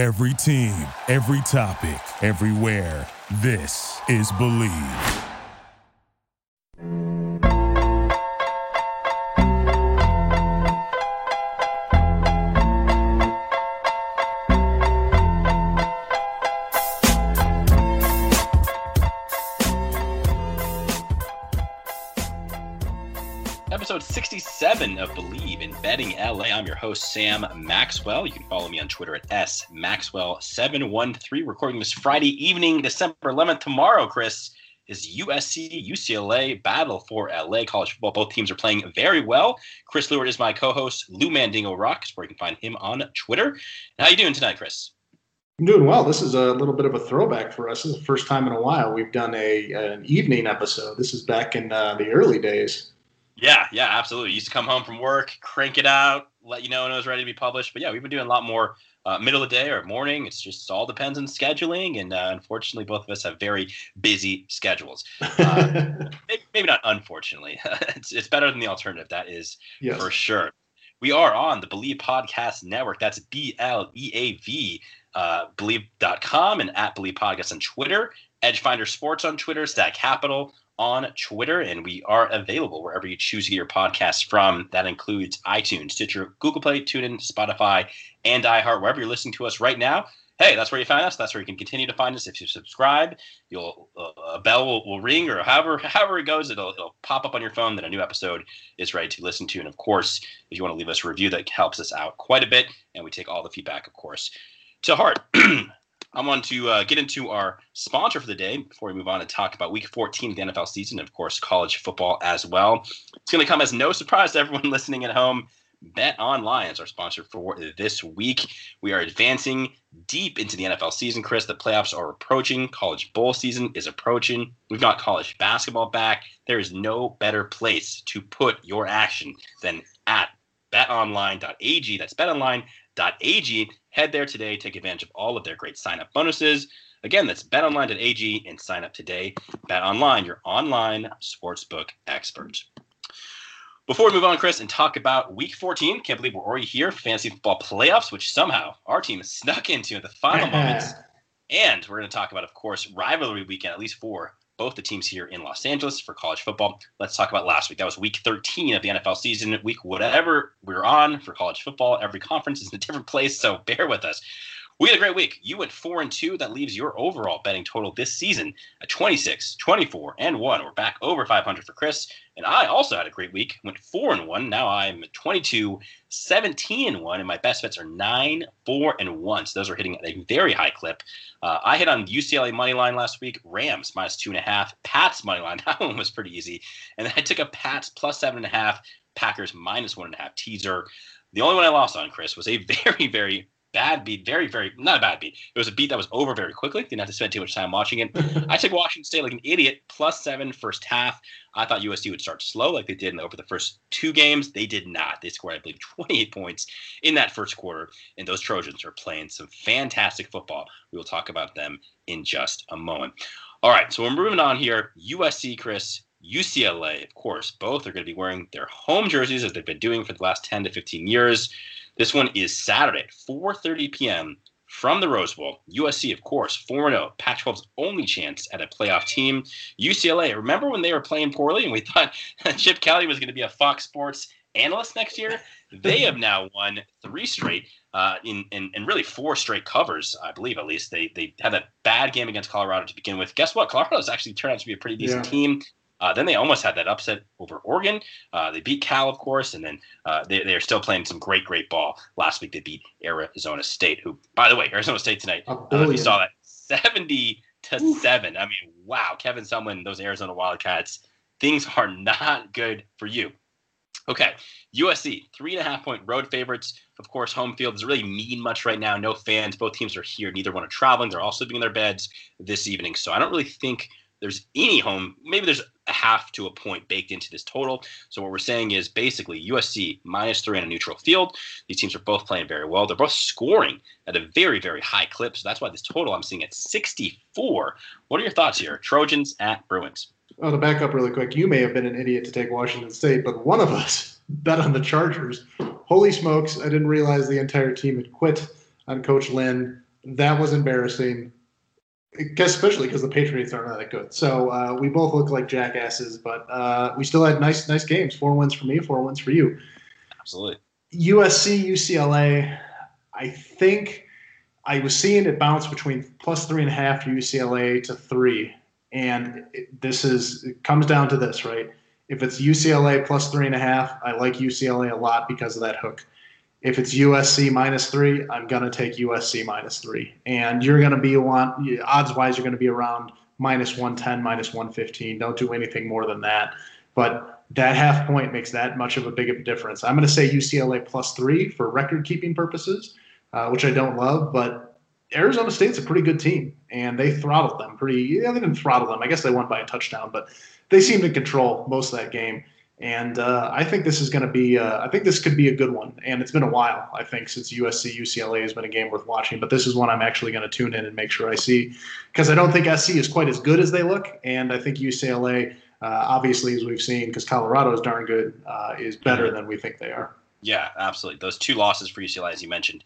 Every team, every topic, everywhere. This is Bleav. Episode 67 of Bleav in Betting LA. I'm your host, Sam Maxwell. You can follow me on Twitter at S Maxwell713. Recording this Friday evening, December 11th. Tomorrow, Chris, is USC UCLA battle for LA college football. Both teams are playing very well. Chris Lewart is my co-host. Lewmandingo Rocks, where you can find him on Twitter. How are you doing tonight, Chris? I'm doing well. This is a little bit of a throwback for us. This is the first time in a while we've done a an evening episode. This is back in uh, the early days. Yeah, yeah, absolutely. Used to come home from work, crank it out, let you know when it was ready to be published. But yeah, we've been doing a lot more uh, middle of the day or morning. It's just all depends on scheduling, and uh, unfortunately, both of us have very busy schedules. Uh, maybe, maybe, not unfortunately. it's, it's better than the alternative. That is yes. for sure. We are on the Bleav Podcast Network. That's B L E A V, uh, Bleav.com, and at Bleav Podcast on Twitter. Edgefinder Sports on Twitter, Stack Capital on Twitter, and we are available wherever you choose to get your podcasts from. That includes iTunes, Stitcher, Google Play, TuneIn, Spotify, and iHeart. Wherever you're listening to us right now, hey, that's where you find us. That's where you can continue to find us. If you subscribe, you'll uh, a bell will, will, ring, or however however it goes, it'll it'll pop up on your phone that a new episode is ready to listen to. And of course, if you want to leave us a review, that helps us out quite a bit, and we take all the feedback, of course, to heart. I want to uh, get into our sponsor for the day before we move on and talk about Week 14 of the NFL season, and of course, college football as well. It's going to come as no surprise to everyone listening at home. Bet Online is our sponsor for this week. We are advancing deep into the NFL season, Chris. The playoffs are approaching. College bowl season is approaching. We've got college basketball back. There is no better place to put your action than at betonline.ag. That's betonline.ag. Head there today, take advantage of all of their great sign up bonuses. Again, that's betonline.ag and sign up today. Bet Online, your online sportsbook expert. Before we move on, Chris, and talk about Week 14, can't believe we're already here, fantasy football playoffs, which somehow our team snuck into in the final moments. And we're going to talk about, of course, rivalry weekend, at least for both the teams here in Los Angeles for college football. Let's talk about last week. That was week 13 of the NFL season. Week whatever we're on for college football. Every conference is in a different place, so bear with us. We had a great week. You went four and two. That leaves your overall betting total this season at 26, 24, and one. We're back over 500 for Chris. And I also had a great week. Went four and one. Now I'm 22, 17 and one. And my best bets are nine, four, and one. So those are hitting at a very high clip. Uh, I hit on UCLA money line last week. Rams minus two and a half. Pats money line. That one was pretty easy. And then I took a Pats plus seven and a half. Packers minus one and a half teaser. The only one I lost on, Chris, was a very, very bad beat, very, very not a bad beat. It was a beat that was over very quickly. Didn't have to spend too much time watching it. I took Washington State like an idiot, plus seven first half. I thought USC would start slow like they did in over the first two games. They did not. They scored, I believe, 28 points in that first quarter, and those Trojans are playing some fantastic football. We will talk about them in just a moment. All right, so we're moving on here. USC, Chris, UCLA, of course, both are going to be wearing their home jerseys as they've been doing for the last 10 to 15 years. This one is Saturday, 4:30 p.m. from the Rose Bowl. USC, of course, 4-0, Pac-12's only chance at a playoff team. UCLA, remember when they were playing poorly and we thought Chip Kelly was going to be a Fox Sports analyst next year? They have now won three straight, uh, in, in, in really four straight covers, I believe at least. They they had a bad game against Colorado to begin with. Guess what? Colorado's actually turned out to be a pretty decent yeah. team. Uh, then they almost had that upset over Oregon. Uh, they beat Cal, of course, and then uh, they, they're still playing some great, great ball. Last week they beat Arizona State, who, by the way, Arizona State tonight, I don't know if you saw that, 70 to Ooh. 7. I mean, wow, Kevin Sumlin, those Arizona Wildcats, things are not good for you. Okay, USC, three and a half point road favorites. Of course, home field doesn't really mean much right now. No fans. Both teams are here. Neither one are traveling. They're all sleeping in their beds this evening. So I don't really think there's any home. Maybe there's a half to a point baked into this total. So what we're saying is basically USC minus three on a neutral field. These teams are both playing very well. They're both scoring at a very, very high clip. So that's why this total I'm seeing at 64. What are your thoughts here? Trojans at Bruins. Well, to back up really quick, you may have been an idiot to take Washington State, but one of us bet on the Chargers. Holy smokes, I didn't realize the entire team had quit on Coach Lynn. that was embarrassing. Especially because the Patriots aren't that good. So uh, we both look like jackasses, but uh, we still had nice, nice games. Four wins for me, four wins for you. Absolutely. USC, UCLA. I think I was seeing it bounce between plus three and a half for UCLA to three, and it, this is it comes down to this, right? If it's UCLA plus three and a half, I like UCLA a lot because of that hook. If it's USC minus three, I'm going to take USC minus three. And you're going to be one, odds wise, you're going to be around minus 110, minus 115. Don't do anything more than that. But that half point makes that much of a big of a difference. I'm going to say UCLA plus three for record keeping purposes, uh, which I don't love, but Arizona State's a pretty good team, and they throttled them pretty. Yeah, they didn't throttle them. I guess they won by a touchdown, but they seemed to control most of that game. And uh, I think this is going to be, uh, I think this could be a good one. And it's been a while, I think, since USC UCLA has been a game worth watching. But this is one I'm actually going to tune in and make sure I see because I don't think SC is quite as good as they look. And I think UCLA, uh, obviously, as we've seen, because Colorado is darn good, uh, is better than we think they are. Yeah, absolutely. Those two losses for UCLA, as you mentioned,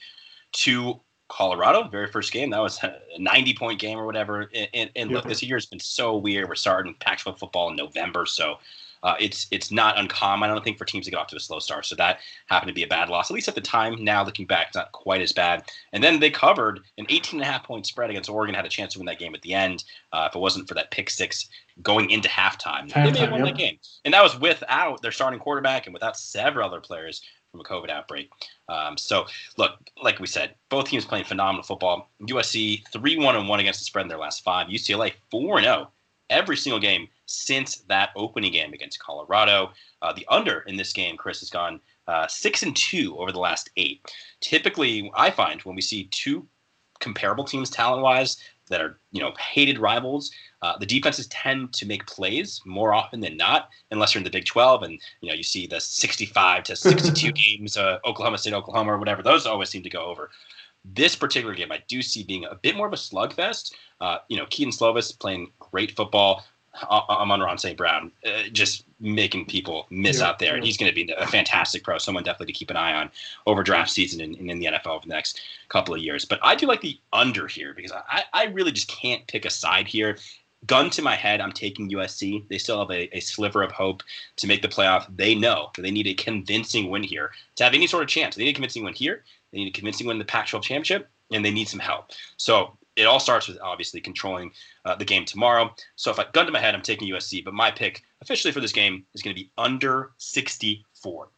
to Colorado, very first game. That was a 90 point game or whatever. And, and look, this year has been so weird. We're starting Pac 12 football in November. So uh, it's it's not uncommon, I don't think, for teams to get off to a slow start. So that happened to be a bad loss, at least at the time. Now looking back, it's not quite as bad. And then they covered an 18 and a half point spread against Oregon, had a chance to win that game at the end. Uh, if it wasn't for that pick six going into halftime, halftime they may have won that game. And that was without their starting quarterback and without several other players from a COVID outbreak. Um, so, look, like we said, both teams playing phenomenal football. USC 3 1 and 1 against the spread in their last five. UCLA 4 0 every single game since that opening game against Colorado. Uh, the under in this game, Chris, has gone uh, six and two over the last eight. Typically, I find when we see two comparable teams talent wise that are you know hated rivals, uh, the defenses tend to make plays more often than not, unless you're in the Big 12 and you know you see the 65 to 62 games, uh, Oklahoma State, Oklahoma, or whatever. Those always seem to go over. This particular game, I do see being a bit more of a slugfest. Uh, you know, Kedon Slovis playing great football. Amon-Ra St. Brown, uh, just making people miss yeah, out there. Yeah. He's going to be a fantastic pro, someone definitely to keep an eye on over draft season and, and in the NFL over the next couple of years. But I do like the under here because I, I really just can't pick a side here. Gun to my head, I'm taking USC. They still have a, a sliver of hope to make the playoff. They know that they need a convincing win here to have any sort of chance. They need a convincing win here. They need a convincing win in the Pac-12 championship, and they need some help. So it all starts with obviously controlling uh, the game tomorrow. So if I gun to my head, I'm taking USC, but my pick officially for this game is going to be under 64.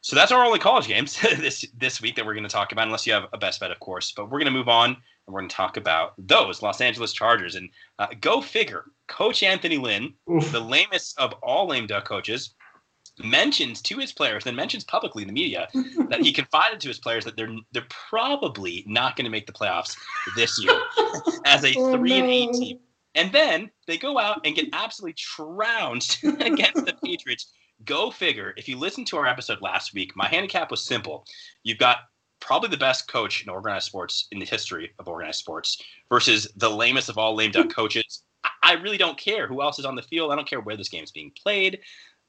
So that's our only college games this this week that we're going to talk about, unless you have a best bet, of course. But we're going to move on and we're going to talk about those Los Angeles Chargers. And uh, go figure, Coach Anthony Lynn, Oof. the lamest of all lame duck coaches, mentions to his players, then mentions publicly in the media that he confided to his players that they're they're probably not going to make the playoffs this year as a oh, three and eight team. And then they go out and get absolutely trounced against the Patriots. Go figure. If you listened to our episode last week, my handicap was simple. You've got probably the best coach in organized sports in the history of organized sports versus the lamest of all lame duck coaches. I really don't care who else is on the field. I don't care where this game is being played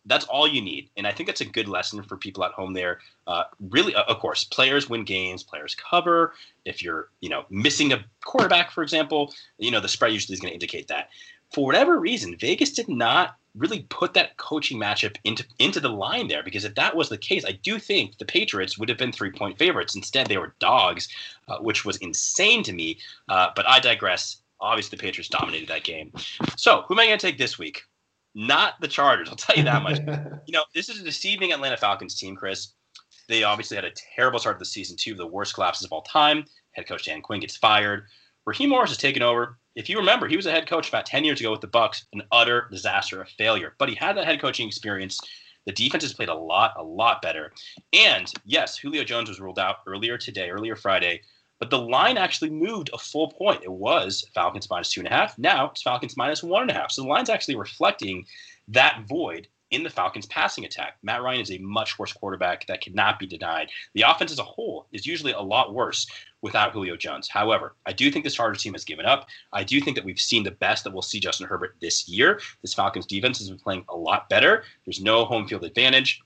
that's all you need. And I think that's a good lesson for people at home there. Uh, really, uh, of course, players win games, players cover. If you're, you know, missing a quarterback, for example, you know, the spread usually is going to indicate that. For whatever reason, Vegas did not really put that coaching matchup into into the line there because if that was the case, I do think the Patriots would have been three point favorites. Instead, they were dogs, uh, which was insane to me. Uh, but I digress. Obviously, the Patriots dominated that game. So, who am I going to take this week? Not the Chargers. I'll tell you that much. you know, this is a deceiving Atlanta Falcons team, Chris. They obviously had a terrible start to the season, two of the worst collapses of all time. Head coach Dan Quinn gets fired. Raheem Morris has taken over. If you remember, he was a head coach about 10 years ago with the Bucs, an utter disaster, a failure. But he had that head coaching experience. The defense has played a lot, a lot better. And yes, Julio Jones was ruled out earlier today, earlier Friday but the line actually moved a full point. It was Falcons minus two and a half. Now it's Falcons minus one and a half. So the line's actually reflecting that void in the Falcons' passing attack. Matt Ryan is a much worse quarterback that cannot be denied. The offense as a whole is usually a lot worse without Julio Jones. However, I do think this Chargers team has given up. I do think that we've seen the best that we'll see Justin Herbert this year. This Falcons defense has been playing a lot better. There's no home field advantage.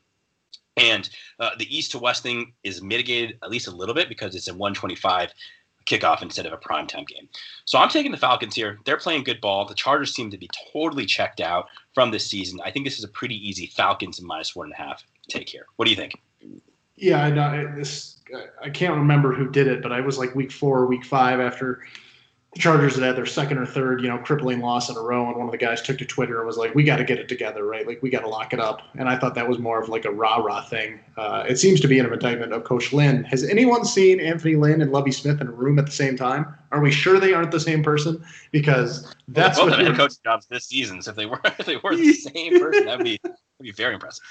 And uh, the east to west thing is mitigated at least a little bit because it's a 125 kickoff instead of a primetime game. So I'm taking the Falcons here. They're playing good ball. The Chargers seem to be totally checked out from this season. I think this is a pretty easy Falcons and minus one and a half take here. What do you think? Yeah, I know this. I can't remember who did it, but I was like week four, week five after the Chargers had had their second or third, you know, crippling loss in a row, and one of the guys took to Twitter and was like, "We got to get it together, right? Like, we got to lock it up." And I thought that was more of like a rah rah thing. Uh, it seems to be an indictment of Coach Lynn. Has anyone seen Anthony Lynn and Lovie Smith in a room at the same time? Are we sure they aren't the same person? Because that's well, what both have coach jobs this season. So if they were if they were the same person, that'd be that'd be very impressive.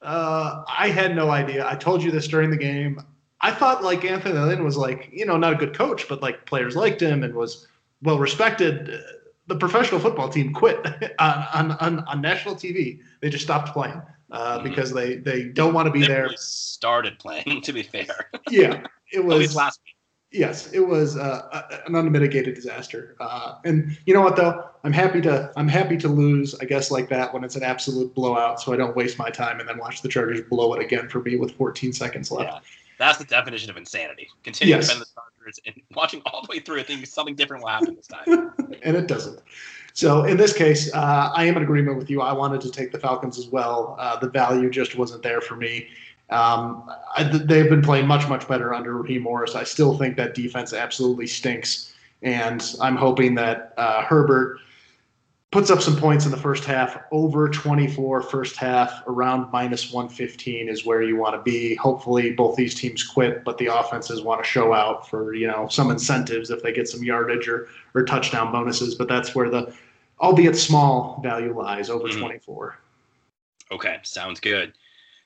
Uh, I had no idea. I told you this during the game. I thought like Anthony Lynn was like, you know, not a good coach, but like players liked him and was well respected. The professional football team quit on, on, on, national TV. They just stopped playing uh, mm-hmm. because they, they don't want to be they there. Really started playing, to be fair. yeah, it was last week. Yes, it was uh, an unmitigated disaster. Uh, and you know what though? I'm happy to I'm happy to lose, I guess, like that when it's an absolute blowout, so I don't waste my time and then watch the Chargers blow it again for me with 14 seconds left. Yeah. That's the definition of insanity. Continue yes. to defend the Chargers and watching all the way through, thinking something different will happen this time. and it doesn't. So in this case, uh, I am in agreement with you. I wanted to take the Falcons as well. Uh, the value just wasn't there for me. Um, I, they've been playing much, much better under Raheem Morris. I still think that defense absolutely stinks. And I'm hoping that uh, Herbert puts up some points in the first half. Over 24 first half, around minus 115 is where you want to be. Hopefully, both these teams quit, but the offenses want to show out for you know some incentives if they get some yardage or or touchdown bonuses. But that's where the albeit small value lies over mm-hmm. 24. Okay, sounds good.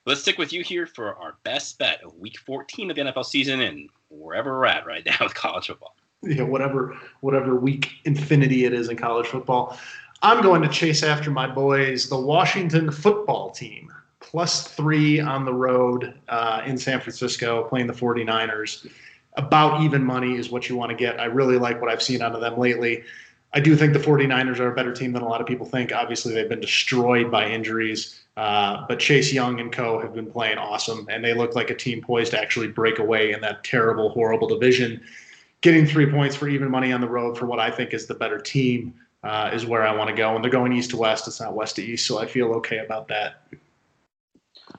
Let's stick with you here for our best bet of Week 14 of the NFL season and wherever we're at right now with college football. Yeah, whatever whatever week infinity it is in college football. I'm going to chase after my boys, the Washington football team, plus three on the road uh, in San Francisco, playing the 49ers. About even money is what you want to get. I really like what I've seen out of them lately. I do think the 49ers are a better team than a lot of people think. Obviously, they've been destroyed by injuries, uh, but Chase Young and co have been playing awesome, and they look like a team poised to actually break away in that terrible, horrible division. Getting three points for even money on the road for what I think is the better team uh, is where I want to go. And they're going east to west. It's not west to east, so I feel okay about that.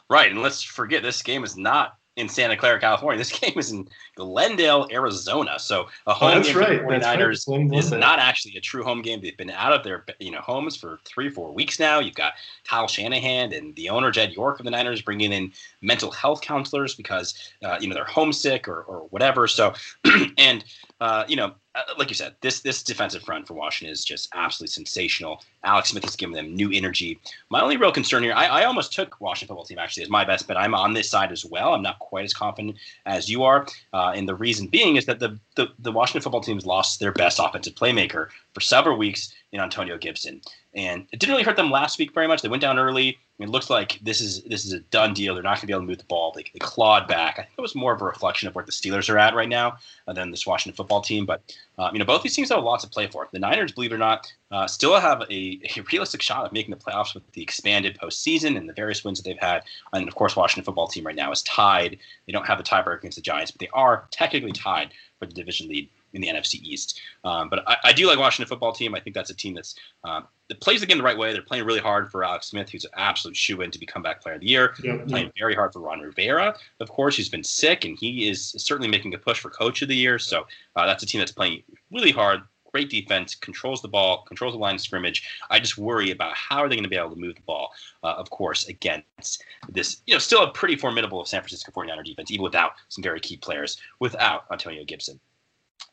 Right, and let's forget this game is not in Santa Clara, California. This game is in Glendale, Arizona. So a home oh, game right. for the 49ers right. is not actually a true home game. They've been out of their you know homes for three, four weeks now. You've got Kyle Shanahan and the owner Jed York of the Niners bringing in mental health counselors because uh, you know they're homesick or, or whatever. So and uh, you know like you said, this this defensive front for Washington is just absolutely sensational. Alex Smith has given them new energy. My only real concern here, I, I almost took Washington football team actually as my best, but I'm on this side as well. I'm not quite as confident as you are, uh, and the reason being is that the, the the Washington football team has lost their best offensive playmaker for several weeks in Antonio Gibson, and it didn't really hurt them last week very much. They went down early it looks like this is this is a done deal. They're not going to be able to move the ball. They, they clawed back. I think it was more of a reflection of where the Steelers are at right now uh, than this Washington football team. But uh, you know, both these teams have a lot to play for. The Niners, believe it or not, uh, still have a, a, realistic shot of making the playoffs with the expanded postseason and the various wins that they've had. And of course, Washington football team right now is tied. They don't have the tiebreaker against the Giants, but they are technically tied for the division lead in the NFC East. Um, but I, I, do like Washington football team. I think that's a team that's um, that plays the game the right way. They're playing really hard for Alex Smith, who's an absolute shoe in to be comeback player of the year. Playing very hard for Ron Rivera, of course, who's been sick, and he is certainly making a push for coach of the year. So uh, that's a team that's playing really hard. Great defense, controls the ball, controls the line of scrimmage. I just worry about how are they going to be able to move the ball, uh, of course, against this, you know, still a pretty formidable San Francisco 49er defense, even without some very key players, without Antonio Gibson.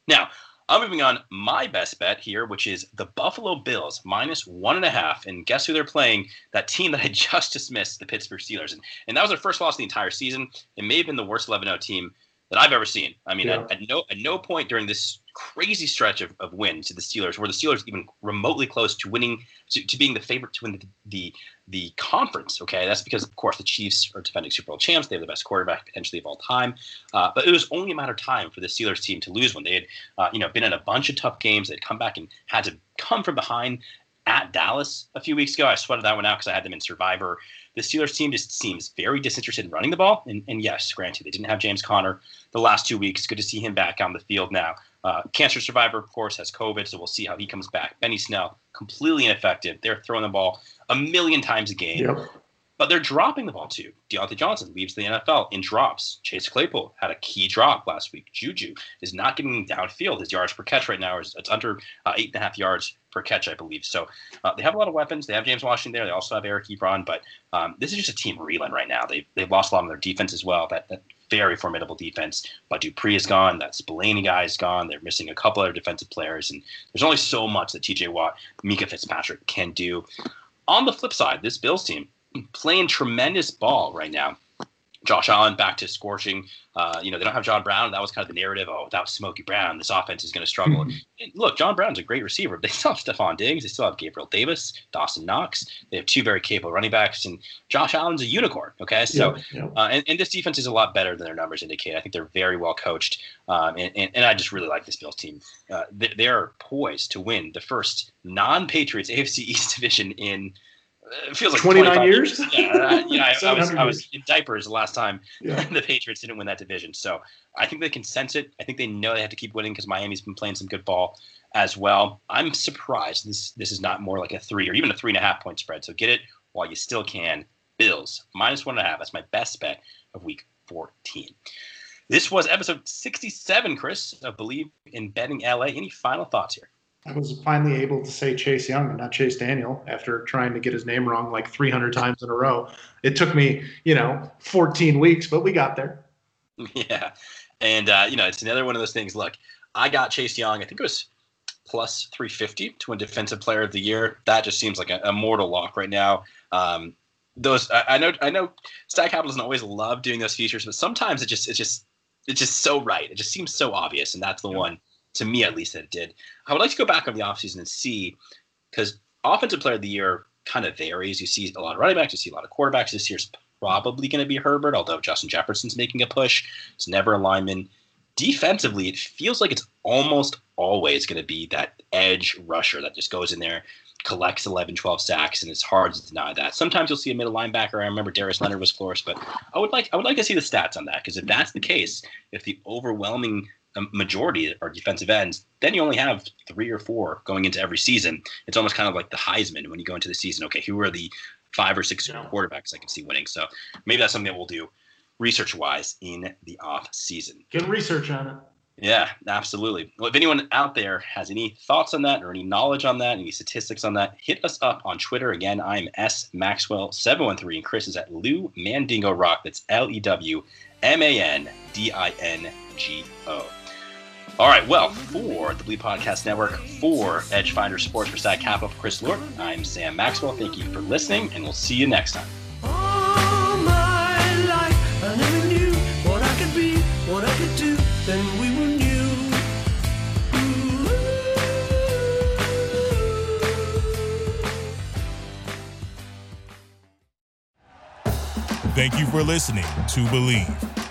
Now, I'm moving on my best bet here, which is the Buffalo Bills minus one and a half. And guess who they're playing? That team that I just dismissed, the Pittsburgh Steelers. And, and that was their first loss of the entire season. It may have been the worst 11 0 team that I've ever seen. I mean, yeah. at, at, no at no point during this crazy stretch of, of wins to the Steelers were the Steelers even remotely close to winning to, to being the favorite to win the, the the conference. Okay, that's because of course the Chiefs are defending Super Bowl champs. They have the best quarterback potentially of all time. Uh, but it was only a matter of time for the Steelers team to lose one. They had uh, you know been in a bunch of tough games. They'd come back and had to come from behind at Dallas a few weeks ago. I sweated that one out because I had them in Survivor. The Steelers team just seems very disinterested in running the ball. And, and, yes, granted, they didn't have James Conner the last two weeks. Good to see him back on the field now. Uh, cancer survivor, of course, has COVID, so we'll see how he comes back. Benny Snell, completely ineffective. They're throwing the ball a million times a game. Yep. But they're dropping the ball too. Diontae Johnson leaves the NFL in drops. Chase Claypool had a key drop last week. Juju is not getting downfield. His yards per catch right now is it's under uh, eight and a half yards per catch, I believe. So uh, they have a lot of weapons. They have James Washington there. They also have Eric Ebron. But um, this is just a team reeling right now. They they've lost a lot of their defense as well. That, that very formidable defense. But Dupree is gone. That Spillane guy is gone. They're missing a couple other defensive players, and there's only so much that T.J. Watt, Minkah Fitzpatrick can do. On the flip side, this Bills team playing tremendous ball right now. Josh Allen back to scorching. Uh, you know, they don't have John Brown. That was kind of the narrative. Oh, without Smokey Brown, this offense is going to struggle. Mm-hmm. Look, John Brown's a great receiver. They still have Stefon Diggs. They still have Gabriel Davis, Dawson Knox. They have two very capable running backs, and Josh Allen's a unicorn. Okay, so yeah, yeah. Uh, and, and, this defense is a lot better than their numbers indicate. I think they're very well coached, um, and, and, and, I just really like this Bills team. Uh, they, they are poised to win the first non-Patriots AFC East division in – it feels like 29 years. years. Yeah, uh, yeah. I, I, was I was in diapers the last time yeah. the Patriots didn't win that division. So I think they can sense it. I think they know they have to keep winning because Miami's been playing some good ball as well. I'm surprised this this is not more like a three or even a three and a half point spread. So get it while you still can. Bills minus one and a half. That's my best bet of week 14. This was episode 67, Chris, of Bleav in Betting LA. Any final thoughts here? I was finally able to say Chase Young and not Chase Daniel after trying to get his name wrong like 300 times in a row. It took me, you know, 14 weeks, but we got there. Yeah. And, uh, you know, it's another one of those things. Look, I got Chase Young, I think it was plus 350 to win Defensive Player of the Year. That just seems like a, a mortal lock right now. Um, those I, I know I know Stack Capital doesn't always love doing those features, but sometimes it just it's just it's just so right. It just seems so obvious, and that's the yeah. one to me at least that it did. I would like to go back on the offseason and see because offensive player of the year kind of varies. You see a lot of running backs, you see a lot of quarterbacks. This year's probably going to be Herbert, although Justin Jefferson's making a push. It's never a lineman. Defensively, it feels like it's almost always going to be that edge rusher that just goes in there, collects 11, 12 sacks, and it's hard to deny that. Sometimes you'll see a middle linebacker. I remember Darius Leonard was flawless, but I would like I would like to see the stats on that because if that's the case, if the overwhelming majority are defensive ends, then you only have three or four going into every season. It's almost kind of like the Heisman when you go into the season. Okay, who are the five or six yeah. quarterbacks I can see winning? So maybe that's something that we'll do research wise in the off season. Get research on it. Yeah, absolutely. Well, if anyone out there has any thoughts on that or any knowledge on that, any statistics on that, hit us up on Twitter. Again, I'm S Maxwell713 and Chris is at Lewmandingo Rock. That's L E W M A N D I N G O. All right, well, for the Bleav Podcast Network, for Edgefinder Sports, for Stat Capital, for Chris Lord, I'm Sam Maxwell. Thank you for listening, and we'll see you next time. Thank you for listening to Bleav.